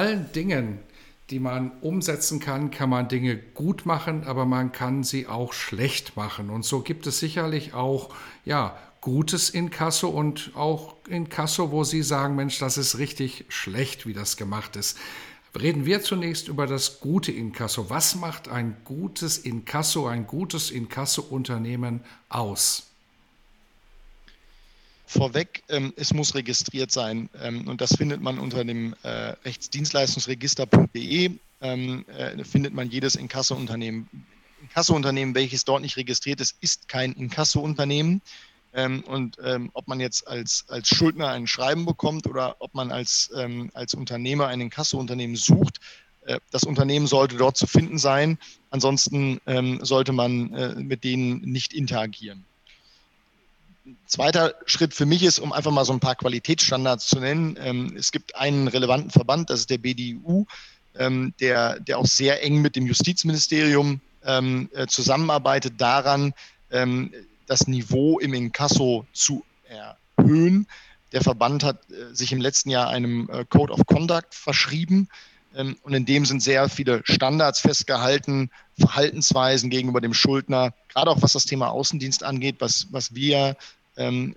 Allen Dingen, die man umsetzen kann, kann man Dinge gut machen, aber man kann sie auch schlecht machen. Und so gibt es sicherlich auch ja, gutes Inkasso und auch Inkasso, wo Sie sagen, Mensch, das ist richtig schlecht, wie das gemacht ist. Reden wir zunächst über das gute Inkasso. Was macht ein gutes Inkasso, ein gutes Inkasso-Unternehmen aus? Vorweg, ähm, es muss registriert sein ähm, und das findet man unter dem äh, rechtsdienstleistungsregister.de. Ähm, äh, findet man jedes Inkasso-Unternehmen. Inkasso-Unternehmen, welches dort nicht registriert ist, ist kein Inkasso-Unternehmen. Ähm, und ähm, ob man jetzt als, als Schuldner ein Schreiben bekommt oder ob man als, ähm, als Unternehmer ein Inkasso-Unternehmen sucht, äh, das Unternehmen sollte dort zu finden sein. Ansonsten sollte man äh, mit denen nicht interagieren zweiter Schritt für mich ist, um einfach mal so ein paar Qualitätsstandards zu nennen. Ähm, es gibt einen relevanten Verband, das ist der BDU, ähm, der, der auch sehr eng mit dem Justizministerium ähm, äh, zusammenarbeitet daran, das Niveau im Inkasso zu erhöhen. Der Verband hat äh, sich im letzten Jahr einem äh, Code of Conduct verschrieben. Und in dem sind sehr viele Standards festgehalten, Verhaltensweisen gegenüber dem Schuldner, gerade auch was das Thema Außendienst angeht, was, was wir ähm,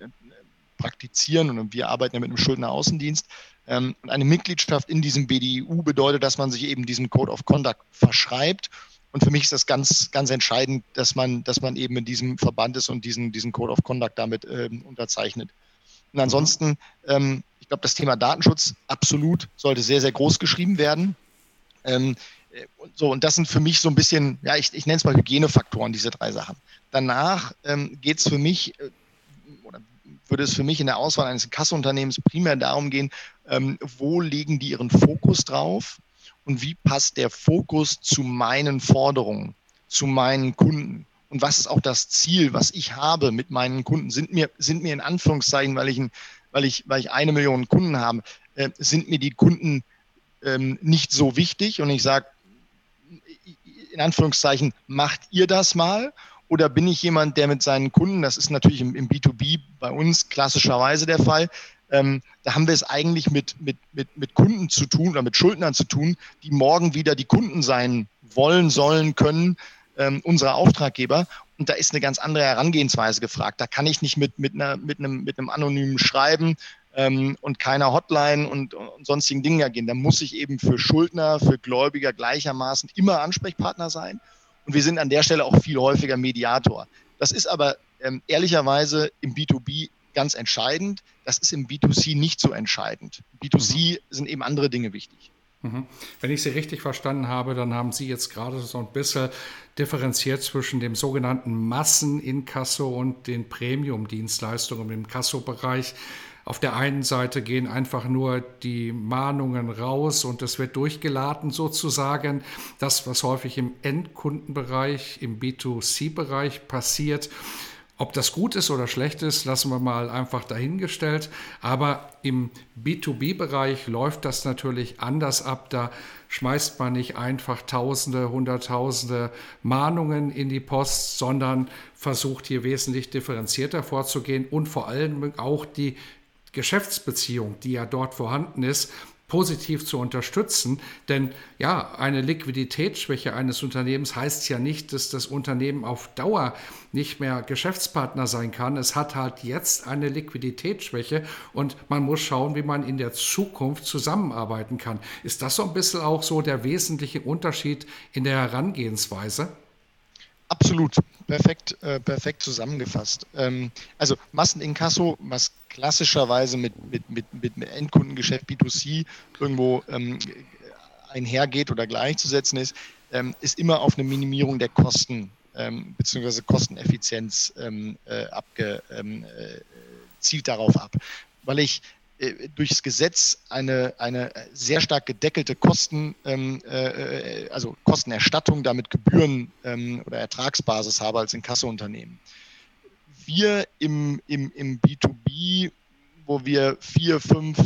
praktizieren und wir arbeiten ja mit einem Schuldner-Außendienst. Ähm, und eine Mitgliedschaft in diesem BDIU bedeutet, dass man sich eben diesem Code of Conduct verschreibt. Und für mich ist das ganz, ganz entscheidend, dass man, dass man eben in diesem Verband ist und diesen, diesen Code of Conduct damit ähm, unterzeichnet. Und ansonsten, ähm, ich glaube, das Thema Datenschutz absolut sollte sehr, sehr groß geschrieben werden. Ähm, so, und das sind für mich so ein bisschen, ja, ich, ich nenne es mal Hygienefaktoren, diese drei Sachen. Danach ähm, geht es für mich äh, oder würde es für mich in der Auswahl eines Kasseunternehmens primär darum gehen, ähm, wo legen die ihren Fokus drauf und wie passt der Fokus zu meinen Forderungen, zu meinen Kunden. Und was ist auch das Ziel, was ich habe mit meinen Kunden? Sind mir, sind mir in Anführungszeichen, weil ich, ein, weil ich, weil ich eine Million Kunden habe, äh, sind mir die Kunden ähm, nicht so wichtig? Und ich sage, in Anführungszeichen, macht ihr das mal? Oder bin ich jemand, der mit seinen Kunden, das ist natürlich im, im B2B bei uns klassischerweise der Fall, ähm, da haben wir es eigentlich mit, mit, mit, mit Kunden zu tun oder mit Schuldnern zu tun, die morgen wieder die Kunden sein wollen, sollen, können, ähm, unsere Auftraggeber. Und da ist eine ganz andere Herangehensweise gefragt. Da kann ich nicht mit, mit, einer, mit, einem, mit einem anonymen Schreiben ähm, und keiner Hotline und, und sonstigen Dingen gehen. Da muss ich eben für Schuldner, für Gläubiger gleichermaßen immer Ansprechpartner sein. Und wir sind an der Stelle auch viel häufiger Mediator. Das ist aber ähm, ehrlicherweise im B2B ganz entscheidend. Das ist im B2C nicht so entscheidend. B2C mhm. sind eben andere Dinge wichtig. Mhm. Wenn ich Sie richtig verstanden habe, dann haben Sie jetzt gerade so ein bisschen differenziert zwischen dem sogenannten Masseninkasso und den Premium-Dienstleistungen im Kassobereich. Auf der einen Seite gehen einfach nur die Mahnungen raus und es wird durchgeladen sozusagen. Das, was häufig im Endkundenbereich, im B2C-Bereich passiert. Ob das gut ist oder schlecht ist, lassen wir mal einfach dahingestellt. Aber im B2B-Bereich läuft das natürlich anders ab. Da schmeißt man nicht einfach Tausende, Hunderttausende Mahnungen in die Post, sondern versucht hier wesentlich differenzierter vorzugehen und vor allem auch die Geschäftsbeziehung, die ja dort vorhanden ist, positiv zu unterstützen. Denn ja, eine Liquiditätsschwäche eines Unternehmens heißt ja nicht, dass das Unternehmen auf Dauer nicht mehr Geschäftspartner sein kann. Es hat halt jetzt eine Liquiditätsschwäche und man muss schauen, wie man in der Zukunft zusammenarbeiten kann. Ist das so ein bisschen auch so der wesentliche Unterschied in der Herangehensweise? Absolut, perfekt, äh, perfekt zusammengefasst. Ähm, also Masseninkasso, was klassischerweise mit, mit, mit, mit Endkundengeschäft B2C irgendwo ähm, einhergeht oder gleichzusetzen ist, ähm, ist immer auf eine Minimierung der Kosten ähm, bzw. Kosteneffizienz ähm, äh, abge, ähm, äh, zielt darauf ab, weil ich durchs Gesetz eine, eine sehr stark gedeckelte Kosten, ähm, äh, also Kostenerstattung, damit Gebühren ähm, oder Ertragsbasis habe als Inkassounternehmen. Wir im, im, im B2B, wo wir vier, fünf,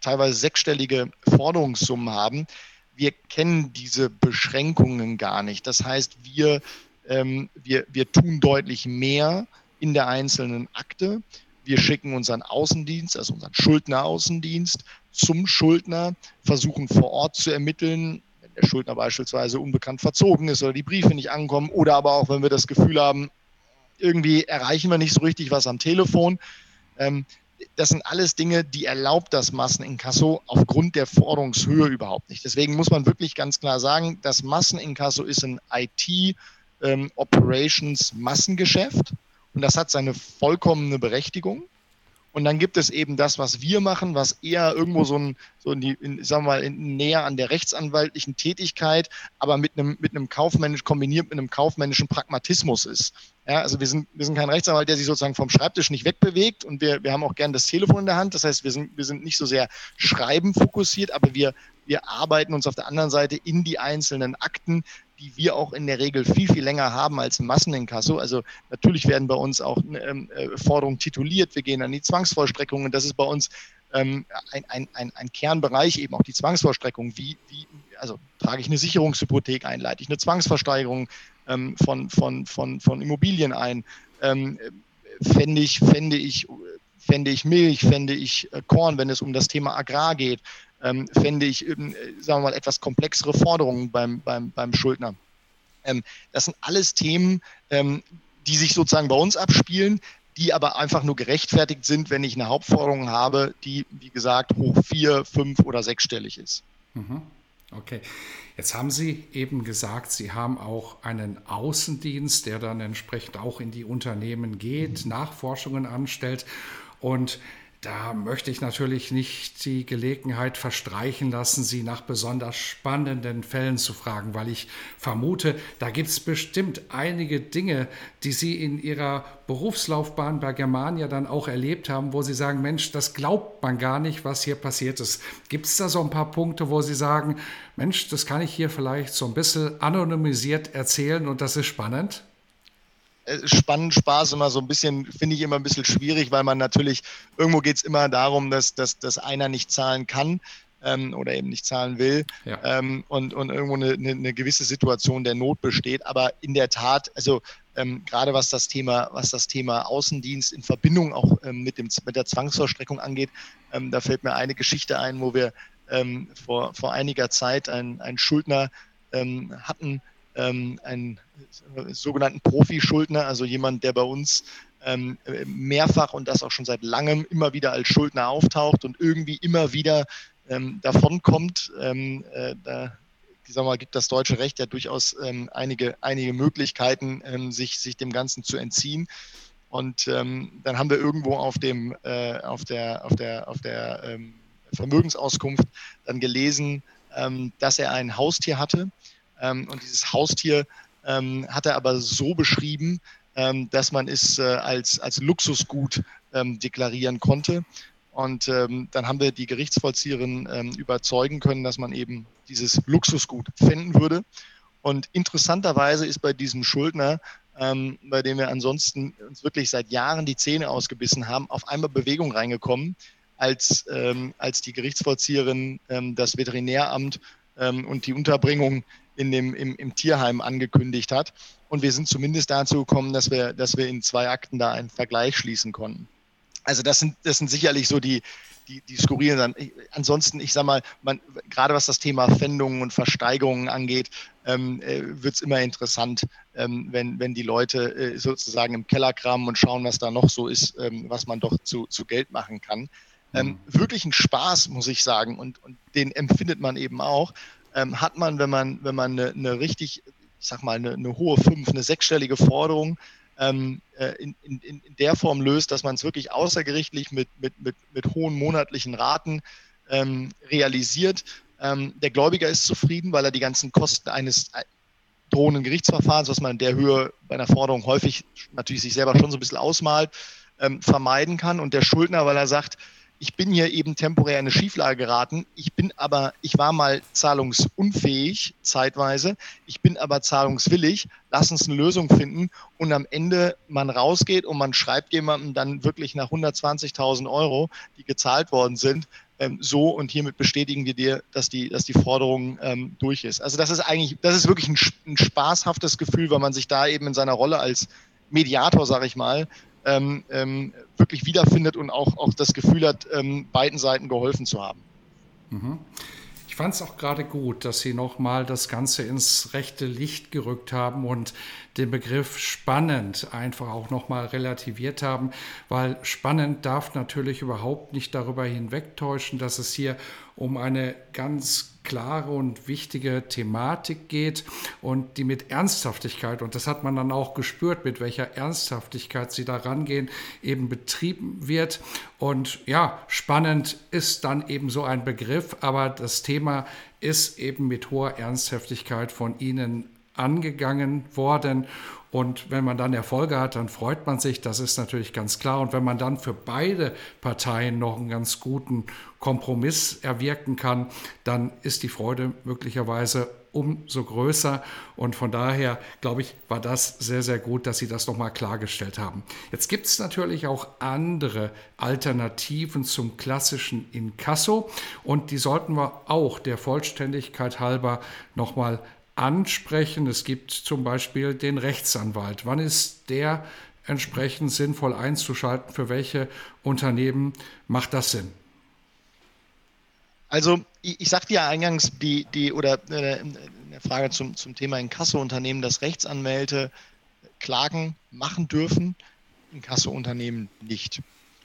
teilweise sechsstellige Forderungssummen haben, wir kennen diese Beschränkungen gar nicht. Das heißt, wir, ähm, wir, wir tun deutlich mehr in der einzelnen Akte. Wir schicken unseren Außendienst, also unseren Schuldneraußendienst, zum Schuldner, versuchen vor Ort zu ermitteln, wenn der Schuldner beispielsweise unbekannt verzogen ist oder die Briefe nicht ankommen oder aber auch, wenn wir das Gefühl haben, irgendwie erreichen wir nicht so richtig was am Telefon. Ähm, das sind alles Dinge, die erlaubt das Masseninkasso aufgrund der Forderungshöhe überhaupt nicht. Deswegen muss man wirklich ganz klar sagen, das Masseninkasso ist ein IT-Operations-Massengeschäft ähm, und das hat seine vollkommene Berechtigung. Und dann gibt es eben das, was wir machen, was eher irgendwo so, ein, so in die, in, sagen wir mal, in, näher an der rechtsanwaltlichen Tätigkeit, aber mit einem, mit einem kaufmännisch, kombiniert mit einem kaufmännischen Pragmatismus ist. Ja, also wir sind, wir sind kein Rechtsanwalt, der sich sozusagen vom Schreibtisch nicht wegbewegt und wir, wir haben auch gern das Telefon in der Hand. Das heißt, wir sind, wir sind nicht so sehr schreiben fokussiert, aber wir, wir arbeiten uns auf der anderen Seite in die einzelnen Akten, die wir auch in der Regel viel, viel länger haben als im Masseninkasso. Also natürlich werden bei uns auch ähm, äh, Forderungen tituliert, wir gehen an die Zwangsvollstreckung und das ist bei uns ähm, ein, ein, ein, ein Kernbereich, eben auch die Zwangsvollstreckung. Wie, wie, also trage ich eine Sicherungshypothek ein, leite ich eine Zwangsversteigerung ähm, von, von, von, von Immobilien ein, ähm, fände ich, fände ich, fände ich Milch, fände ich äh, Korn, wenn es um das Thema Agrar geht ähm, fände ich, ähm, sagen wir mal, etwas komplexere Forderungen beim, beim, beim Schuldner. Ähm, das sind alles Themen, ähm, die sich sozusagen bei uns abspielen, die aber einfach nur gerechtfertigt sind, wenn ich eine Hauptforderung habe, die, wie gesagt, hoch vier, fünf oder sechsstellig ist. Mhm. Okay. Jetzt haben Sie eben gesagt, Sie haben auch einen Außendienst, der dann entsprechend auch in die Unternehmen geht, Nachforschungen anstellt. Und da möchte ich natürlich nicht die Gelegenheit verstreichen lassen, Sie nach besonders spannenden Fällen zu fragen, weil ich vermute, da gibt es bestimmt einige Dinge, die Sie in Ihrer Berufslaufbahn bei Germania dann auch erlebt haben, wo Sie sagen, Mensch, das glaubt man gar nicht, was hier passiert ist. Gibt es da so ein paar Punkte, wo Sie sagen, Mensch, das kann ich hier vielleicht so ein bisschen anonymisiert erzählen und das ist spannend? Äh, spannend, Spaß immer so ein bisschen, finde ich immer ein bisschen schwierig, weil man natürlich, irgendwo geht es immer darum, dass, dass, dass einer nicht zahlen kann ähm, oder eben nicht zahlen will ja. ähm, und, und irgendwo eine, eine, eine, gewisse Situation der Not besteht. Aber in der Tat, also ähm, gerade was das Thema, was das Thema Außendienst in Verbindung auch ähm, mit, dem, mit der Zwangsvollstreckung angeht, ähm, da fällt mir eine Geschichte ein, wo wir ähm, vor, vor einiger Zeit einen, einen Schuldner hatten, einen sogenannten Profi-Schuldner, also jemand, der bei uns ähm, mehrfach und das auch schon seit langem immer wieder als Schuldner auftaucht und irgendwie immer wieder ähm, davonkommt. Ähm, äh, da ich sag mal, gibt das deutsche Recht ja durchaus ähm, einige, einige Möglichkeiten, ähm, sich, sich dem Ganzen zu entziehen. Und ähm, dann haben wir irgendwo auf, dem, äh, auf der, auf der, auf der ähm, Vermögensauskunft dann gelesen, ähm, dass er ein Haustier hatte ähm, und dieses Haustier ähm, hat er aber so beschrieben, ähm, dass man es äh, als, als Luxusgut ähm, deklarieren konnte. Und ähm, dann haben wir die Gerichtsvollzieherin ähm, überzeugen können, dass man eben dieses Luxusgut finden würde. Und interessanterweise ist bei diesem Schuldner, ähm, bei dem wir ansonsten uns wirklich seit Jahren die Zähne ausgebissen haben, auf einmal Bewegung reingekommen, als, als die Gerichtsvollzieherin das Veterinäramt und die Unterbringung in dem, im, im Tierheim angekündigt hat. Und wir sind zumindest dazu gekommen, dass wir, dass wir in zwei Akten da einen Vergleich schließen konnten. Also das sind, das sind sicherlich so die, die, die skurrilen. Ansonsten, ich sage mal, man, gerade was das Thema Pfändungen und Versteigerungen angeht, ähm, äh, wird es immer interessant, ähm, wenn, wenn die Leute äh, sozusagen im Keller kramen und schauen, was da noch so ist, ähm, was man doch zu, zu Geld machen kann. Ähm, mhm. wirklich ein Spaß, muss ich sagen, und, und den empfindet man eben auch ähm, hat man, wenn man, wenn man eine, eine richtig, ich sag mal, eine, eine, hohe fünf, eine sechsstellige Forderung ähm, äh, in, in, in der Form löst, dass man es wirklich außergerichtlich mit, mit, mit, mit hohen monatlichen Raten ähm, realisiert. Ähm, der Gläubiger ist zufrieden, weil er die ganzen Kosten eines drohenden Gerichtsverfahrens, was man in der Höhe bei einer Forderung häufig natürlich sich selber schon so ein bisschen ausmalt, ähm, vermeiden kann. Und der Schuldner, weil er sagt, ich bin hier eben temporär in eine Schieflage geraten. Ich bin aber, ich war mal zahlungsunfähig zeitweise. Ich bin aber zahlungswillig. Lass uns eine Lösung finden. Und am Ende man rausgeht und man schreibt jemandem dann wirklich nach 120.000 Euro, die gezahlt worden sind, ähm, so und hiermit bestätigen wir dir, dass die, dass die Forderung ähm, durch ist. Also das ist eigentlich, das ist wirklich ein, ein spaßhaftes Gefühl, weil man sich da eben in seiner Rolle als Mediator, sage ich mal, ähm, ähm, wirklich wiederfindet und auch, auch das Gefühl hat, ähm, beiden Seiten geholfen zu haben. Mhm. Ich fand es auch gerade gut, dass Sie nochmal das Ganze ins rechte Licht gerückt haben und den Begriff spannend einfach auch nochmal relativiert haben, weil spannend darf natürlich überhaupt nicht darüber hinwegtäuschen, dass es hier um eine ganz klare und wichtige Thematik geht und die mit Ernsthaftigkeit, und das hat man dann auch gespürt, mit welcher Ernsthaftigkeit sie da rangehen, eben betrieben wird. Und ja, spannend ist dann eben so ein Begriff, aber das Thema ist eben mit hoher Ernsthaftigkeit von Ihnen angegangen worden. Und wenn man dann Erfolge hat, dann freut man sich, das ist natürlich ganz klar. Und wenn man dann für beide Parteien noch einen ganz guten Kompromiss erwirken kann, dann ist die Freude möglicherweise umso größer. Und von daher, glaube ich, war das sehr, sehr gut, dass Sie das nochmal klargestellt haben. Jetzt gibt es natürlich auch andere Alternativen zum klassischen Inkasso und die sollten wir auch der Vollständigkeit halber nochmal ansprechen. Es gibt zum Beispiel den Rechtsanwalt. Wann ist der entsprechend sinnvoll einzuschalten? Für welche Unternehmen macht das Sinn? Also ich, ich sagte ja eingangs die, die oder äh, in der Frage zum, zum Thema Inkasso-Unternehmen, dass Rechtsanwälte Klagen machen dürfen, Inkasso-Unternehmen nicht.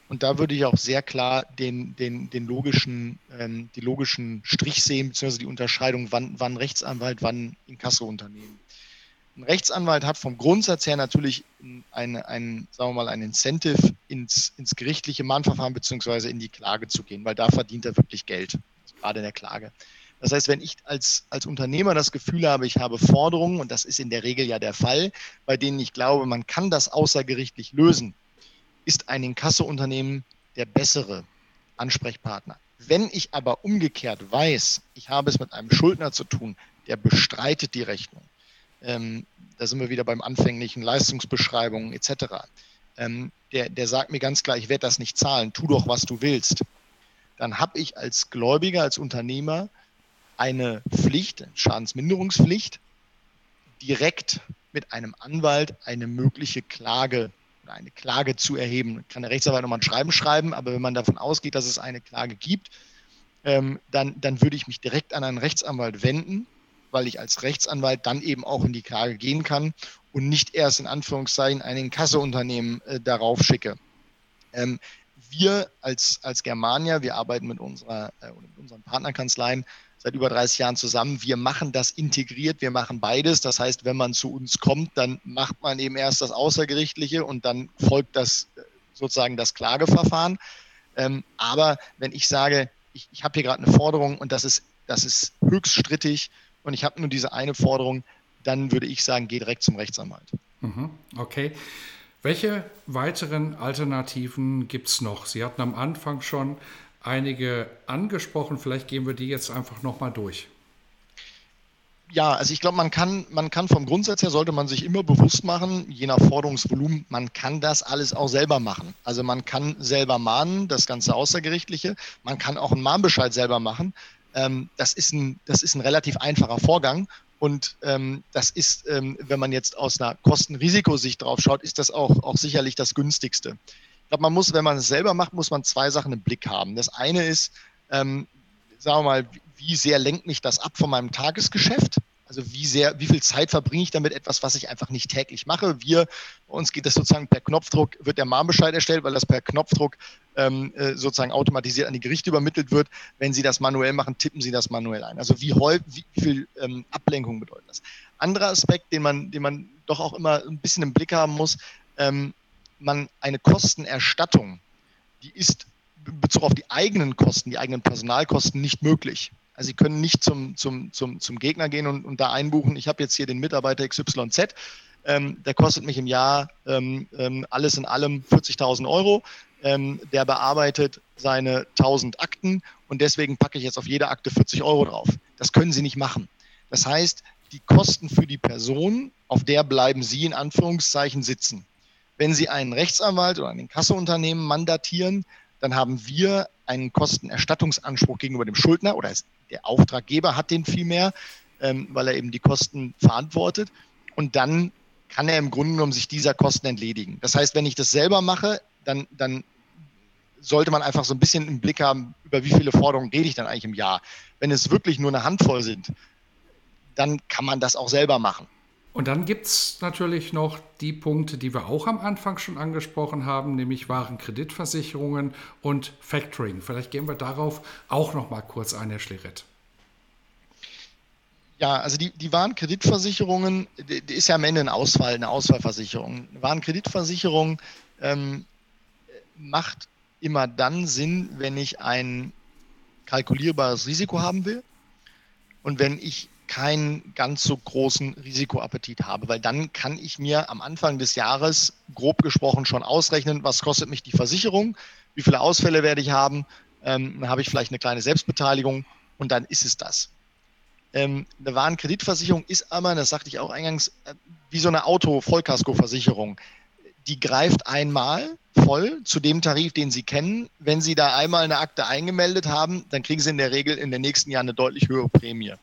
Und da würde ich auch sehr klar den, den, den logischen, ähm, die logischen Strich sehen, beziehungsweise die Unterscheidung, wann, wann Rechtsanwalt, wann Inkasso-Unternehmen. Ein Rechtsanwalt hat vom Grundsatz her natürlich ein, ein, sagen wir mal, ein Incentive, ins, ins gerichtliche Mahnverfahren beziehungsweise in die Klage zu gehen, weil da verdient er wirklich Geld, gerade in der Klage. Das heißt, wenn ich als, als Unternehmer das Gefühl habe, ich habe Forderungen, und das ist in der Regel ja der Fall, bei denen ich glaube, man kann das außergerichtlich lösen, ist ein Inkasso-Unternehmen der bessere Ansprechpartner. Wenn ich aber umgekehrt weiß, ich habe es mit einem Schuldner zu tun, der bestreitet die Rechnung, ähm, da sind wir wieder beim anfänglichen Leistungsbeschreibungen etc., ähm, der, der sagt mir ganz klar, ich werde das nicht zahlen, tu doch, was du willst, dann habe ich als Gläubiger, als Unternehmer eine Pflicht, Schadensminderungspflicht, direkt mit einem Anwalt eine mögliche Klage eine Klage zu erheben. Kann der Rechtsanwalt nochmal ein Schreiben schreiben, aber wenn man davon ausgeht, dass es eine Klage gibt, ähm, dann, dann würde ich mich direkt an einen Rechtsanwalt wenden, weil ich als Rechtsanwalt dann eben auch in die Klage gehen kann und nicht erst in Anführungszeichen ein Inkasseunternehmen äh, darauf schicke. Ähm, wir als, als Germania, wir arbeiten mit, unserer, äh, mit unseren Partnerkanzleien seit über 30 Jahren zusammen. Wir machen das integriert, wir machen beides. Das heißt, wenn man zu uns kommt, dann macht man eben erst das Außergerichtliche und dann folgt das sozusagen das Klageverfahren. Ähm, aber wenn ich sage, ich, ich habe hier gerade eine Forderung und das ist, das ist höchst strittig und ich habe nur diese eine Forderung, dann würde ich sagen, geh direkt zum Rechtsanwalt. Mhm, okay. Welche weiteren Alternativen gibt es noch? Sie hatten am Anfang schon einige angesprochen. Vielleicht gehen wir die jetzt einfach nochmal durch. Ja, also ich glaube, man kann, man kann vom Grundsatz her sollte man sich immer bewusst machen, je nach Forderungsvolumen, man kann das alles auch selber machen. Also man kann selber mahnen, das ganze Außergerichtliche. Man kann auch einen Mahnbescheid selber machen. Ähm, das, ist ein, das ist ein relativ einfacher Vorgang. Und ähm, das ist, ähm, wenn man jetzt aus einer Kosten-Risikosicht drauf schaut, ist das auch, auch sicherlich das günstigste glaube, man muss, wenn man es selber macht, muss man zwei Sachen im Blick haben. Das eine ist, ähm, sagen wir mal, wie sehr lenkt mich das ab von meinem Tagesgeschäft? Also wie sehr, wie viel Zeit verbringe ich damit etwas, was ich einfach nicht täglich mache? Wir, uns geht das sozusagen per Knopfdruck, wird der Mahnbescheid erstellt, weil das per Knopfdruck ähm, äh, sozusagen automatisiert an die Gerichte übermittelt wird. Wenn Sie das manuell machen, tippen Sie das manuell ein. Also wie, wie viel ähm, Ablenkung bedeutet das? Anderer Aspekt, den man, den man doch auch immer ein bisschen im Blick haben muss, ähm, man eine Kostenerstattung, die ist in Bezug auf die eigenen Kosten, die eigenen Personalkosten nicht möglich. Also Sie können nicht zum, zum, zum, zum Gegner gehen und, und da einbuchen, ich habe jetzt hier den Mitarbeiter XYZ, ähm, der kostet mich im Jahr ähm, ähm alles in allem 40.000 Euro. Ähm, der bearbeitet seine 1000 Akten und deswegen packe ich jetzt auf jede Akte 40 Euro drauf. Das können Sie nicht machen. Das heißt, die Kosten für die Person, auf der bleiben Sie in Anführungszeichen sitzen. Wenn Sie einen Rechtsanwalt oder ein Inkassounternehmen mandatieren, dann haben wir einen Kostenerstattungsanspruch gegenüber dem Schuldner oder der Auftraggeber hat den vielmehr, ähm, weil er eben die Kosten verantwortet. Und dann kann er im Grunde genommen sich dieser Kosten entledigen. Das heißt, wenn ich das selber mache, dann, dann sollte man einfach so ein bisschen im Blick haben, über wie viele Forderungen rede ich dann eigentlich im Jahr. Wenn es wirklich nur eine Handvoll sind, dann kann man das auch selber machen. Und dann gibt es natürlich noch die Punkte, die wir auch am Anfang schon angesprochen haben, nämlich Warenkreditversicherungen und Factoring. Vielleicht gehen wir darauf auch noch mal kurz ein, Herr Schleret. Ja, also die, die Warenkreditversicherungen, die, ist ja am Ende ein Ausfall, eine Ausfallversicherung. Eine Warenkreditversicherung ähm, macht immer dann Sinn, wenn ich ein kalkulierbares Risiko haben will und wenn ich keinen ganz so großen Risikoappetit habe, weil dann kann ich mir am Anfang des Jahres grob gesprochen schon ausrechnen, was kostet mich die Versicherung, wie viele Ausfälle werde ich haben, ähm, habe ich vielleicht eine kleine Selbstbeteiligung und dann ist es das. Ähm, eine Warenkreditversicherung ist aber, das sagte ich auch eingangs, äh, wie so eine Auto-Vollkaskoversicherung. Die greift einmal voll zu dem Tarif, den Sie kennen. Wenn Sie da einmal eine Akte eingemeldet haben, dann kriegen Sie in der Regel in den nächsten Jahren eine deutlich höhere Prämie.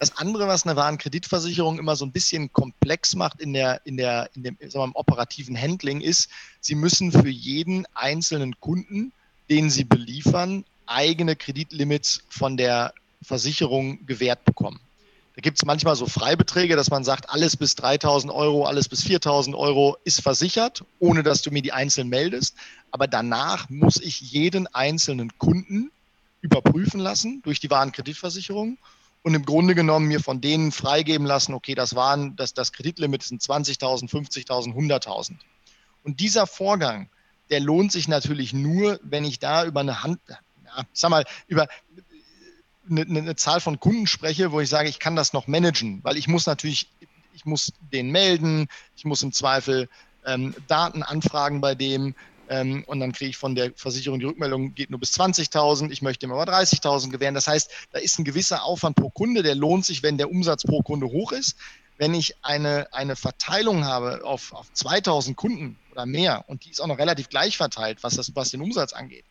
Das andere, was eine Warenkreditversicherung immer so ein bisschen komplex macht in, der, in, der, in dem sagen wir, im operativen Handling, ist, sie müssen für jeden einzelnen Kunden, den sie beliefern, eigene Kreditlimits von der Versicherung gewährt bekommen. Da gibt es manchmal so Freibeträge, dass man sagt, alles bis 3000 Euro, alles bis 4000 Euro ist versichert, ohne dass du mir die einzeln meldest. Aber danach muss ich jeden einzelnen Kunden überprüfen lassen durch die Warenkreditversicherung und im Grunde genommen mir von denen freigeben lassen, okay, das waren, das, das Kreditlimit sind 20.000, 50.000, 100.000. Und dieser Vorgang, der lohnt sich natürlich nur, wenn ich da über eine Hand, ja, sag mal, über eine, eine Zahl von Kunden spreche, wo ich sage, ich kann das noch managen, weil ich muss natürlich, ich muss den melden, ich muss im Zweifel ähm, Daten anfragen bei dem, ähm, und dann kriege ich von der Versicherung die Rückmeldung, geht nur bis 20.000, ich möchte ihm aber 30.000 gewähren. Das heißt, da ist ein gewisser Aufwand pro Kunde, der lohnt sich, wenn der Umsatz pro Kunde hoch ist. Wenn ich eine, eine Verteilung habe auf, auf 2000 Kunden oder mehr und die ist auch noch relativ gleich verteilt, was, das, was den Umsatz angeht,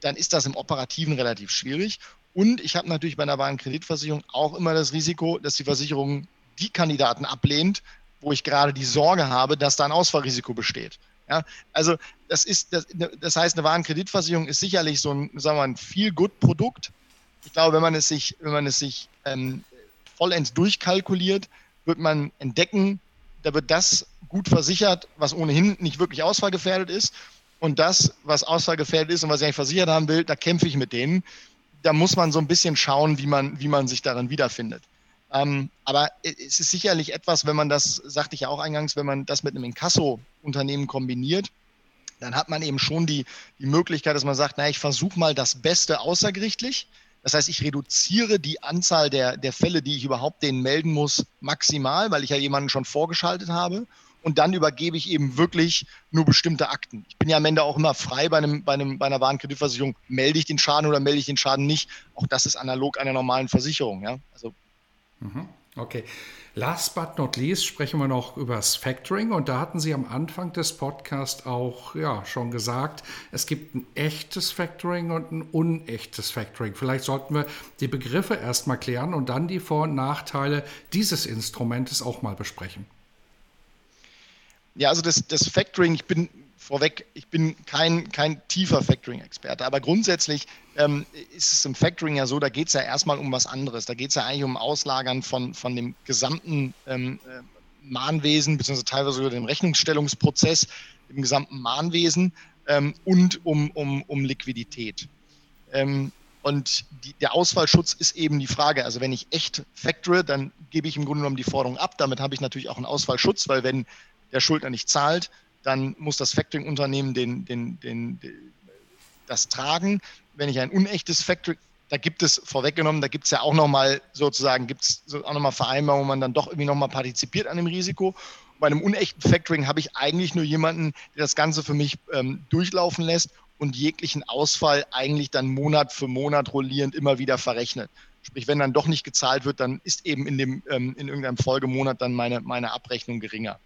dann ist das im Operativen relativ schwierig. Und ich habe natürlich bei einer Warenkreditversicherung auch immer das Risiko, dass die Versicherung die Kandidaten ablehnt, wo ich gerade die Sorge habe, dass da ein Ausfallrisiko besteht. Ja, also das ist, das, das heißt, eine Warenkreditversicherung ist sicherlich so ein, sagen wir mal, ein Feel-Good-Produkt. Ich glaube, wenn man es sich, wenn man es sich ähm, vollends durchkalkuliert, wird man entdecken, da wird das gut versichert, was ohnehin nicht wirklich ausfallgefährdet ist. Und das, was ausfallgefährdet ist und was ich eigentlich versichert haben will, da kämpfe ich mit denen. Da muss man so ein bisschen schauen, wie man, wie man sich darin wiederfindet. Ähm, aber es ist sicherlich etwas, wenn man das, sagte ich ja auch eingangs, wenn man das mit einem Inkasso-Unternehmen kombiniert, dann hat man eben schon die, die Möglichkeit, dass man sagt, na, ich versuche mal das Beste außergerichtlich. Das heißt, ich reduziere die Anzahl der, der Fälle, die ich überhaupt denen melden muss, maximal, weil ich ja jemanden schon vorgeschaltet habe. Und dann übergebe ich eben wirklich nur bestimmte Akten. Ich bin ja am Ende auch immer frei bei, einem, bei, einem, bei einer Warenkreditversicherung. Melde ich den Schaden oder melde ich den Schaden nicht? Auch das ist analog einer normalen Versicherung. Ja? Also. Okay. Last but not least sprechen wir noch über das Factoring und da hatten Sie am Anfang des Podcasts auch ja, schon gesagt, es gibt ein echtes Factoring und ein unechtes Factoring. Vielleicht sollten wir die Begriffe erstmal klären und dann die Vor- und Nachteile dieses Instrumentes auch mal besprechen. Ja, also das, das Factoring, ich bin vorweg, ich bin kein, kein tiefer Factoring-Experte, aber grundsätzlich ähm, ist es im Factoring ja so, da geht es ja erstmal um was anderes. Da geht es ja eigentlich um Auslagern von, von dem gesamten ähm, äh, Mahnwesen, beziehungsweise teilweise sogar dem Rechnungsstellungsprozess im gesamten Mahnwesen ähm, und um, um, um Liquidität. Ähm, und die, der Ausfallschutz ist eben die Frage. Also wenn ich echt factore, dann gebe ich im Grunde genommen die Forderung ab. Damit habe ich natürlich auch einen Ausfallschutz, weil wenn der Schuldner nicht zahlt, dann muss das Factoring-Unternehmen den, den, den, den, das tragen. Wenn ich ein unechtes Factoring, da gibt es vorweggenommen, da gibt es ja auch nochmal sozusagen, gibt es auch nochmal Vereinbarungen, wo man dann doch irgendwie nochmal partizipiert an dem Risiko. Bei einem unechten Factoring habe ich eigentlich nur jemanden, der das Ganze für mich ähm, durchlaufen lässt und jeglichen Ausfall eigentlich dann Monat für Monat rollierend immer wieder verrechnet. Sprich, wenn dann doch nicht gezahlt wird, dann ist eben in, dem, ähm, in irgendeinem Folgemonat dann meine, meine Abrechnung geringer.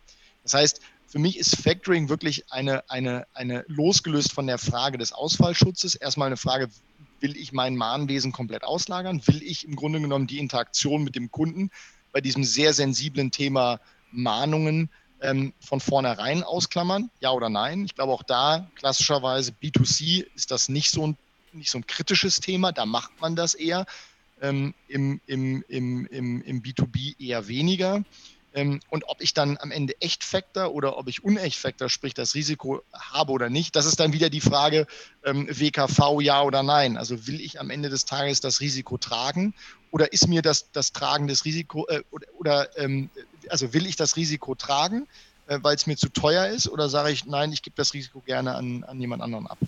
Das heißt, für mich ist Factoring wirklich eine, eine, eine losgelöst von der Frage des Ausfallschutzes. Erstmal eine Frage, will ich mein Mahnwesen komplett auslagern? Will ich im Grunde genommen die Interaktion mit dem Kunden bei diesem sehr sensiblen Thema Mahnungen ähm, von vornherein ausklammern? Ja oder nein? Ich glaube auch da klassischerweise B2C ist das nicht so ein, nicht so ein kritisches Thema. Da macht man das eher. Ähm, im, im, im, im, im B2B eher weniger. Ähm, und ob ich dann am Ende echt Factor oder ob ich unecht Factor, sprich das Risiko habe oder nicht, das ist dann wieder die Frage ähm, WKV ja oder nein. Also will ich am Ende des Tages das Risiko tragen oder ist mir das, das Tragen des Risiko äh, oder, oder ähm, also will ich das Risiko tragen, äh, weil es mir zu teuer ist oder sage ich nein, ich gebe das Risiko gerne an, an jemand anderen ab?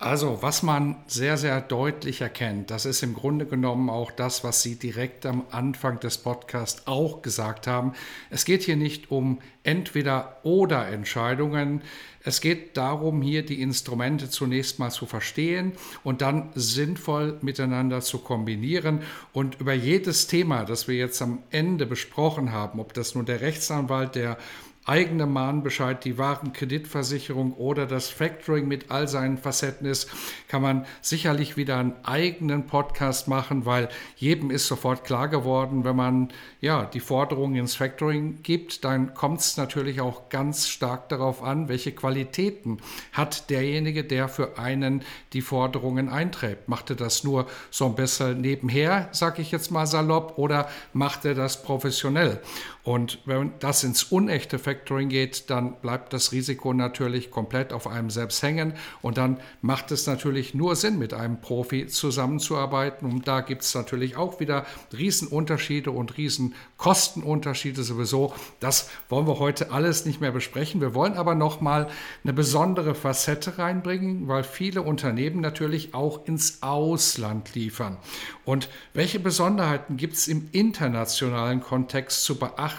Also, was man sehr, sehr deutlich erkennt, das ist im Grunde genommen auch das, was Sie direkt am Anfang des Podcasts auch gesagt haben. Es geht hier nicht um entweder oder Entscheidungen. Es geht darum, hier die Instrumente zunächst mal zu verstehen und dann sinnvoll miteinander zu kombinieren. Und über jedes Thema, das wir jetzt am Ende besprochen haben, ob das nun der Rechtsanwalt, der eigene Mahnbescheid, die Warenkreditversicherung oder das Factoring mit all seinen Facetten ist, kann man sicherlich wieder einen eigenen Podcast machen, weil jedem ist sofort klar geworden, wenn man ja die Forderungen ins Factoring gibt, dann kommt es natürlich auch ganz stark darauf an, welche Qualitäten hat derjenige, der für einen die Forderungen einträgt. Macht er das nur so ein bisschen nebenher, sage ich jetzt mal salopp, oder macht er das professionell? Und wenn das ins unechte Factoring geht, dann bleibt das Risiko natürlich komplett auf einem selbst hängen. Und dann macht es natürlich nur Sinn, mit einem Profi zusammenzuarbeiten. Und da gibt es natürlich auch wieder Riesenunterschiede und Riesenkostenunterschiede sowieso. Das wollen wir heute alles nicht mehr besprechen. Wir wollen aber nochmal eine besondere Facette reinbringen, weil viele Unternehmen natürlich auch ins Ausland liefern. Und welche Besonderheiten gibt es im internationalen Kontext zu beachten,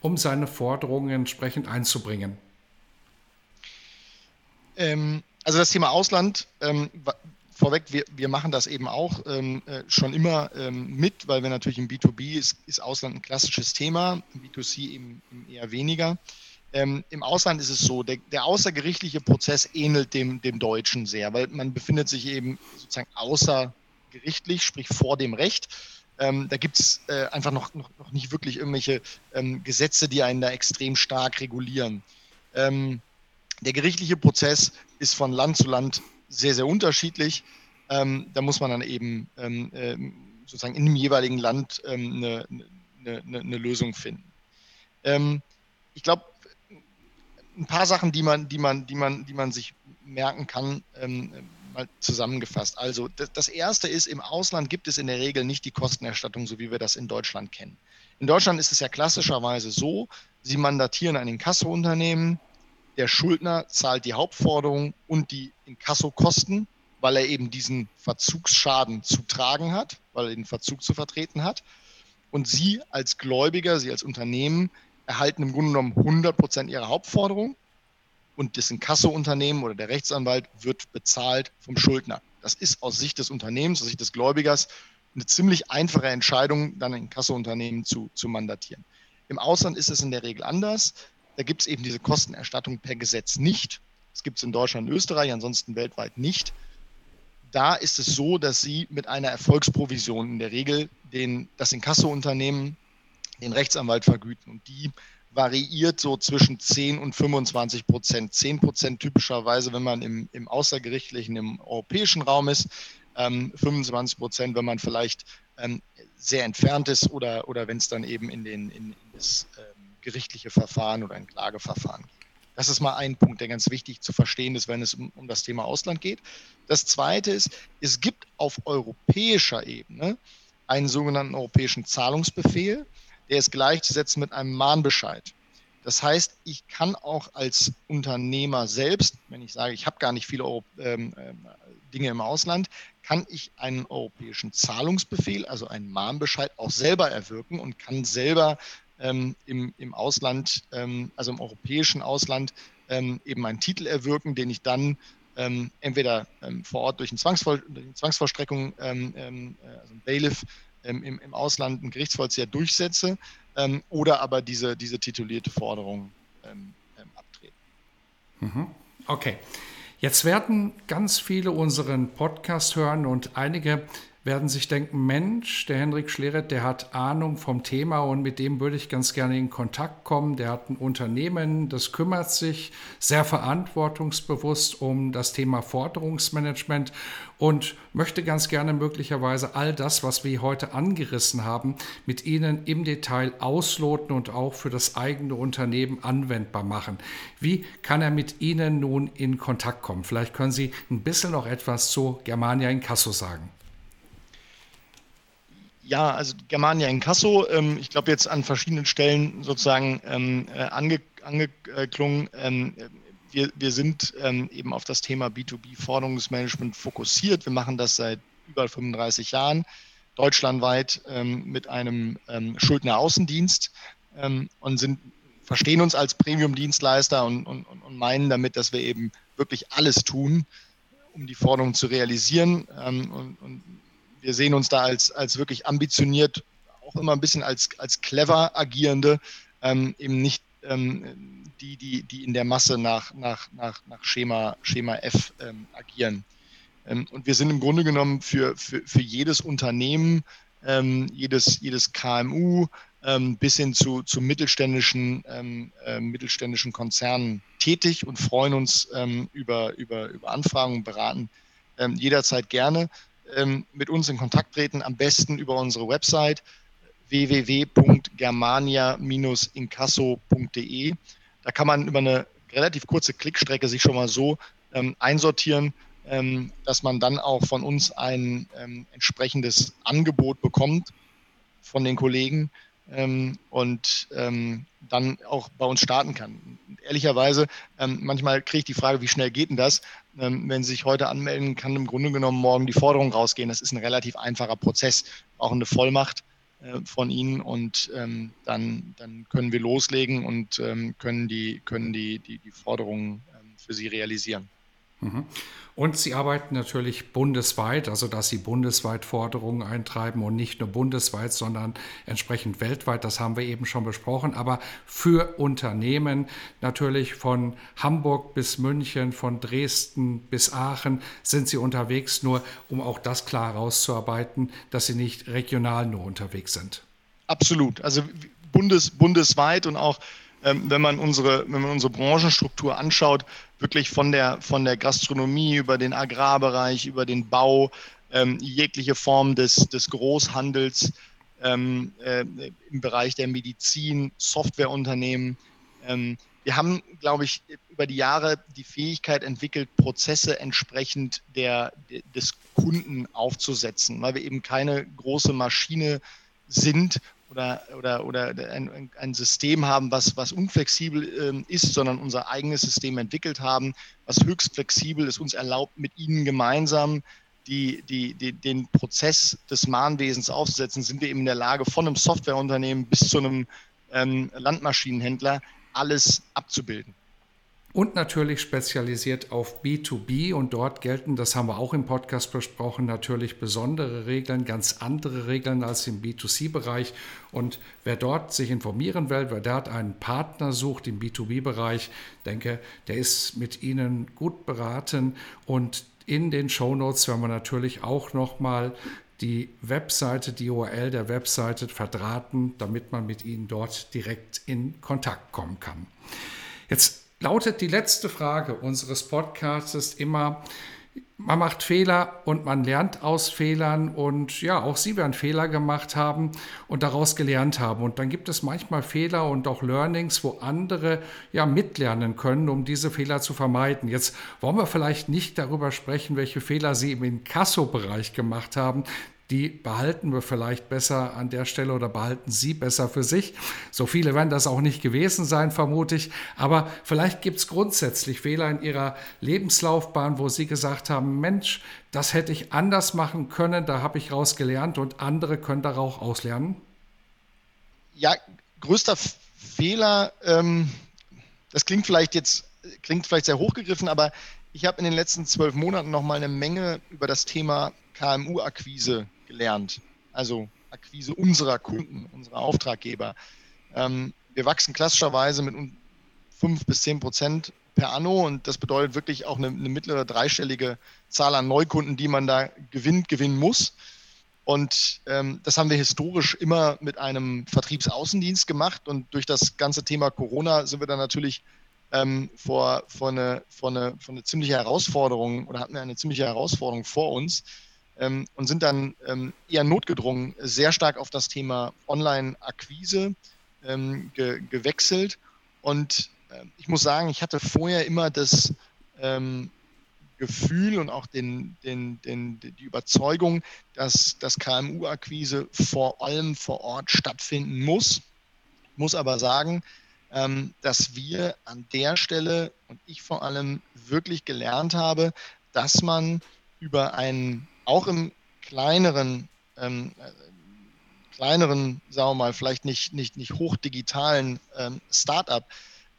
um seine Forderungen entsprechend einzubringen? Ähm, also das Thema Ausland, ähm, vorweg, wir, wir machen das eben auch ähm, äh, schon immer ähm, mit, weil wir natürlich im B2B ist, ist Ausland ein klassisches Thema, im B2C eben, eben eher weniger. Ähm, Im Ausland ist es so, der, der, außergerichtliche Prozess ähnelt dem, dem deutschen sehr, weil man befindet sich eben sozusagen außer gerichtlich, sprich vor dem Recht. Ähm, da gibt es äh, einfach noch, noch, noch, nicht wirklich irgendwelche ähm, Gesetze, die einen da extrem stark regulieren. Ähm, der gerichtliche Prozess ist von Land zu Land sehr, sehr unterschiedlich. Ähm, da muss man dann eben äh, sozusagen in dem jeweiligen Land ähm, eine, eine, eine, Lösung finden. ich glaube, ein paar Sachen, die man, die man, die man, die man sich merken kann, mal zusammengefasst. Also das, erste ist, im Ausland gibt es in der Regel nicht die Kostenerstattung, so wie wir das in Deutschland kennen. In Deutschland ist es ja klassischerweise so, Sie mandatieren ein Inkassounternehmen, der Schuldner zahlt die Hauptforderung und die Inkassokosten, weil er eben diesen Verzugsschaden zu tragen hat, weil er den Verzug zu vertreten hat. Und Sie als Gläubiger, Sie als Unternehmen erhalten im Grunde genommen 100 Prozent Ihrer Hauptforderung und das Inkassounternehmen oder der Rechtsanwalt wird bezahlt vom Schuldner. Das ist aus Sicht des Unternehmens, aus Sicht des Gläubigers eine ziemlich einfache Entscheidung, dann ein Inkassounternehmen zu, zu mandatieren. Im Ausland ist es in der Regel anders. Da gibt es eben diese Kostenerstattung per Gesetz nicht. Das gibt es in Deutschland und Österreich, ansonsten weltweit nicht. Da ist es so, dass Sie mit einer Erfolgsprovision in der Regel den, das Inkassounternehmen den Rechtsanwalt vergüten. Und die variiert so zwischen 10 und 25 Prozent. 10 Prozent typischerweise, wenn man im, im außergerichtlichen, im europäischen Raum ist, ähm, 25 Prozent, wenn man vielleicht ähm, sehr entfernt ist oder, oder wenn es dann eben in, den, in, in das ähm, gerichtliche Verfahren oder ein Klageverfahren geht. Das ist mal ein Punkt, der ganz wichtig zu verstehen ist, wenn es um, um das Thema Ausland geht. Das Zweite ist, es gibt auf europäischer Ebene einen sogenannten europäischen Zahlungsbefehl der ist gleichzusetzen mit einem Mahnbescheid. Das heißt, ich kann auch als Unternehmer selbst, wenn ich sage, ich habe gar nicht viele Euro, ähm, ähm, Dinge im Ausland, kann ich einen europäischen Zahlungsbefehl, also einen Mahnbescheid, auch selber erwirken und kann selber ähm, im, im Ausland, ähm, also im europäischen Ausland, ähm, eben einen Titel erwirken, den ich dann ähm, entweder vor Ort durch eine, Zwangsvoll, durch eine Zwangsvollstreckung, also ein Bailiff im, im Ausland, ein Gerichtsvollzieher durchsetze ähm, oder aber diese, diese titulierte Forderung ähm, ähm, abtreten. Mhm. Okay. Jetzt werden ganz viele unseren Podcast hören und einige werden sich denken, Mensch, der Henrik Schleret, der hat Ahnung vom Thema und mit dem würde ich ganz gerne in Kontakt kommen. Der hat ein Unternehmen, das kümmert sich sehr verantwortungsbewusst um das Thema Forderungsmanagement und möchte ganz gerne möglicherweise all das, was wir heute angerissen haben, mit Ihnen im Detail ausloten und auch für das eigene Unternehmen anwendbar machen. Wie kann er mit Ihnen nun in Kontakt kommen? Vielleicht können Sie ein bisschen noch etwas zu Germania in Casso sagen. Ja, also Germania Inkasso, ähm, ich glaube jetzt an verschiedenen Stellen sozusagen ähm, äh, ange, angeklungen. Ähm, wir, wir sind ähm, eben auf das Thema B2B-Forderungsmanagement fokussiert. Wir machen das seit über 35 Jahren, deutschlandweit ähm, mit einem ähm, Schuldner-Außendienst und sind, verstehen uns als Premium-Dienstleister und, und, und meinen damit, dass wir eben wirklich alles tun, um die Forderung zu realisieren. und, und wir sehen uns da als, als wirklich ambitioniert, auch immer ein bisschen als, als clever agierende, ähm, eben nicht ähm, die, die, die in der Masse nach, nach, nach, nach Schema, Schema F ähm, agieren. Ähm, und wir sind im Grunde genommen für, für, für jedes Unternehmen, ähm, jedes, jedes KMU ähm, bis hin zu, zu mittelständischen, äh, mittelständischen Konzernen tätig und freuen uns über, über, über Anfragen und beraten jederzeit gerne ähm, mit uns in Kontakt treten, am besten über unsere Website www.germania-inkasso.de. Da kann man über eine relativ kurze Klickstrecke sich schon mal so ähm, einsortieren, ähm, dass man dann auch von uns ein ähm, entsprechendes Angebot bekommt von den Kollegen ähm, und ähm, dann auch bei uns starten kann. Und ehrlicherweise, manchmal kriege ich die Frage, wie schnell geht denn das? Ähm, wenn Sie sich heute anmelden, kann im Grunde genommen morgen die Forderung rausgehen. Das ist ein relativ einfacher Prozess, auch eine Vollmacht äh, von Ihnen und ähm, dann, dann können wir loslegen und ähm, können die, können die, die, die Forderungen für Sie realisieren. Mhm. Und sie arbeiten natürlich bundesweit, also dass sie bundesweit Forderungen eintreiben und nicht nur bundesweit, sondern entsprechend weltweit. Das haben wir eben schon besprochen. Aber für Unternehmen natürlich von Hamburg bis München, von Dresden bis Aachen sind sie unterwegs, nur um auch das klar herauszuarbeiten, dass sie nicht regional nur unterwegs sind. Absolut. Also bundes, bundesweit und auch ähm, wenn man unsere, wenn man unsere Branchenstruktur anschaut, wirklich von der, von der Gastronomie über den Agrarbereich, über den Bau, ähm, jegliche Form des, des Großhandels ähm, äh, im Bereich der Medizin, Softwareunternehmen. Ähm, wir haben, glaube ich, über die Jahre die Fähigkeit entwickelt, Prozesse entsprechend der, des Kunden aufzusetzen, weil wir eben keine große Maschine sind oder, oder, oder ein, ein System haben, was, was unflexibel äh, ist, sondern unser eigenes System entwickelt haben, was höchst flexibel ist, uns erlaubt, mit ihnen gemeinsam die, die, die, den Prozess des Mahnwesens aufzusetzen, sind wir eben in der Lage, von einem Softwareunternehmen bis zu einem ähm, Landmaschinenhändler alles abzubilden und natürlich spezialisiert auf B2B und dort gelten, das haben wir auch im Podcast besprochen, natürlich besondere Regeln, ganz andere Regeln als im B2C-Bereich und wer dort sich informieren will, wer dort einen Partner sucht im B2B-Bereich, denke, der ist mit Ihnen gut beraten. Und in den Show Notes werden wir natürlich auch nochmal die Webseite, die URL der Webseite verdrahten, damit man mit Ihnen dort direkt in Kontakt kommen kann. Jetzt lautet die letzte Frage unseres Podcasts immer, man macht Fehler und man lernt aus Fehlern und ja, auch Sie werden Fehler gemacht haben und daraus gelernt haben. Und dann gibt es manchmal Fehler und auch Learnings, wo andere ja mitlernen können, um diese Fehler zu vermeiden. Jetzt wollen wir vielleicht nicht darüber sprechen, welche Fehler Sie im Inkasso-Bereich gemacht haben. Die behalten wir vielleicht besser an der Stelle oder behalten Sie besser für sich. So viele werden das auch nicht gewesen sein, vermute ich. Aber vielleicht gibt es grundsätzlich Fehler in Ihrer Lebenslaufbahn, wo Sie gesagt haben, Mensch, das hätte ich anders machen können, da habe ich raus gelernt und andere können darauf auslernen. Ja, größter Fehler, ähm, das klingt vielleicht jetzt, klingt vielleicht sehr hochgegriffen, aber ich habe in den letzten zwölf Monaten noch mal eine Menge über das Thema KMU-Akquise gelernt. Also Akquise unserer Kunden, unserer Auftraggeber. Ähm, wir wachsen klassischerweise mit fünf bis zehn Prozent per Anno und das bedeutet wirklich auch eine, eine mittlere dreistellige Zahl an Neukunden, die man da gewinnt, gewinnen muss. Und ähm, das haben wir historisch immer mit einem Vertriebsaußendienst gemacht. Und durch das ganze Thema Corona sind wir dann natürlich ähm, vor, vor, eine, vor, eine, vor eine ziemliche Herausforderung oder hatten wir eine ziemliche Herausforderung vor uns ähm, und sind dann ähm, eher notgedrungen sehr stark auf das Thema Online-Akquise ähm, ge gewechselt. Und äh, ich muss sagen, ich hatte vorher immer das, ähm, Gefühl und auch den, den, den, die Überzeugung, dass das KMU-Akquise vor allem vor Ort stattfinden muss. Ich muss aber sagen, ähm, dass wir an der Stelle und ich vor allem wirklich gelernt habe, dass man über einen auch im kleineren, ähm, kleineren, sagen wir mal, vielleicht nicht, nicht, nicht hochdigitalen ähm, Startup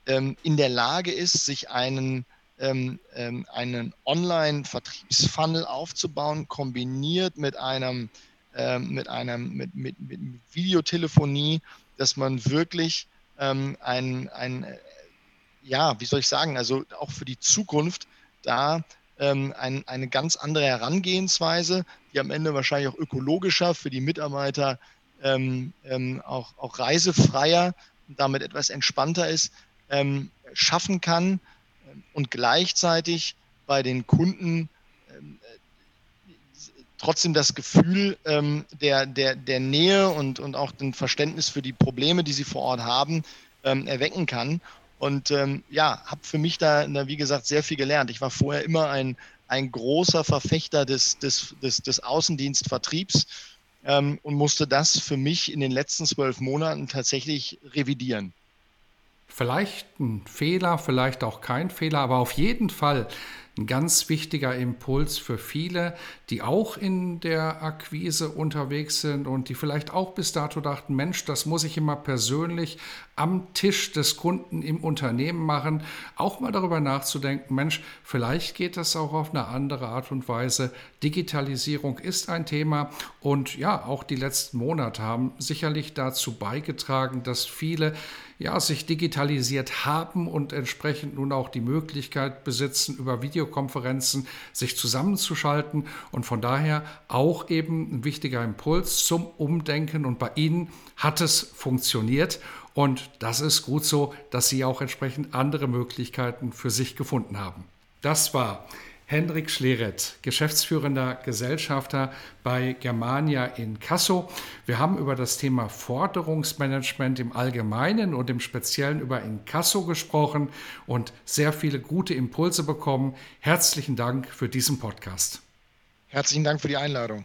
ähm, in der Lage ist, sich einen ähm, ähm, einen Online-Vertriebsfunnel aufzubauen, kombiniert mit einem, ähm, mit einem mit, mit, mit Videotelefonie, dass man wirklich ähm, ein, ein, äh, ja, wie soll ich sagen, also auch für die Zukunft da ähm, ein, eine ganz andere Herangehensweise, die am Ende wahrscheinlich auch ökologischer für die Mitarbeiter ähm, auch, auch reisefreier und damit etwas entspannter ist, schaffen kann, und gleichzeitig bei den Kunden ähm, trotzdem das Gefühl ähm, der, der, der Nähe und, und auch den Verständnis für die Probleme, die sie vor Ort haben, ähm, erwecken kann. Und ähm, ja, habe für mich da, da, wie gesagt, sehr viel gelernt. Ich war vorher immer ein, ein großer Verfechter des, des, des, des Außendienstvertriebs ähm, und musste das für mich in den letzten zwölf Monaten tatsächlich revidieren. Vielleicht ein Fehler, vielleicht auch kein Fehler, aber auf jeden Fall ein ganz wichtiger Impuls für viele, die auch in der Akquise unterwegs sind und die vielleicht auch bis dato dachten, Mensch, das muss ich immer persönlich am Tisch des Kunden im Unternehmen machen, auch mal darüber nachzudenken, Mensch, vielleicht geht das auch auf eine andere Art und Weise. Digitalisierung ist ein Thema und ja, auch die letzten Monate haben sicherlich dazu beigetragen, dass viele ja, sich digitalisiert haben und entsprechend nun auch die Möglichkeit besitzen, über Videokonferenzen sich zusammenzuschalten und von daher auch eben ein wichtiger Impuls zum Umdenken und bei Ihnen hat es funktioniert und das ist gut so, dass Sie auch entsprechend andere Möglichkeiten für sich gefunden haben. Das war Hendrik Schleret, geschäftsführender Gesellschafter bei Germania in Kasso. Wir haben über das Thema Forderungsmanagement im Allgemeinen und im Speziellen über Inkasso gesprochen und sehr viele gute Impulse bekommen. Herzlichen Dank für diesen Podcast. Herzlichen Dank für die Einladung.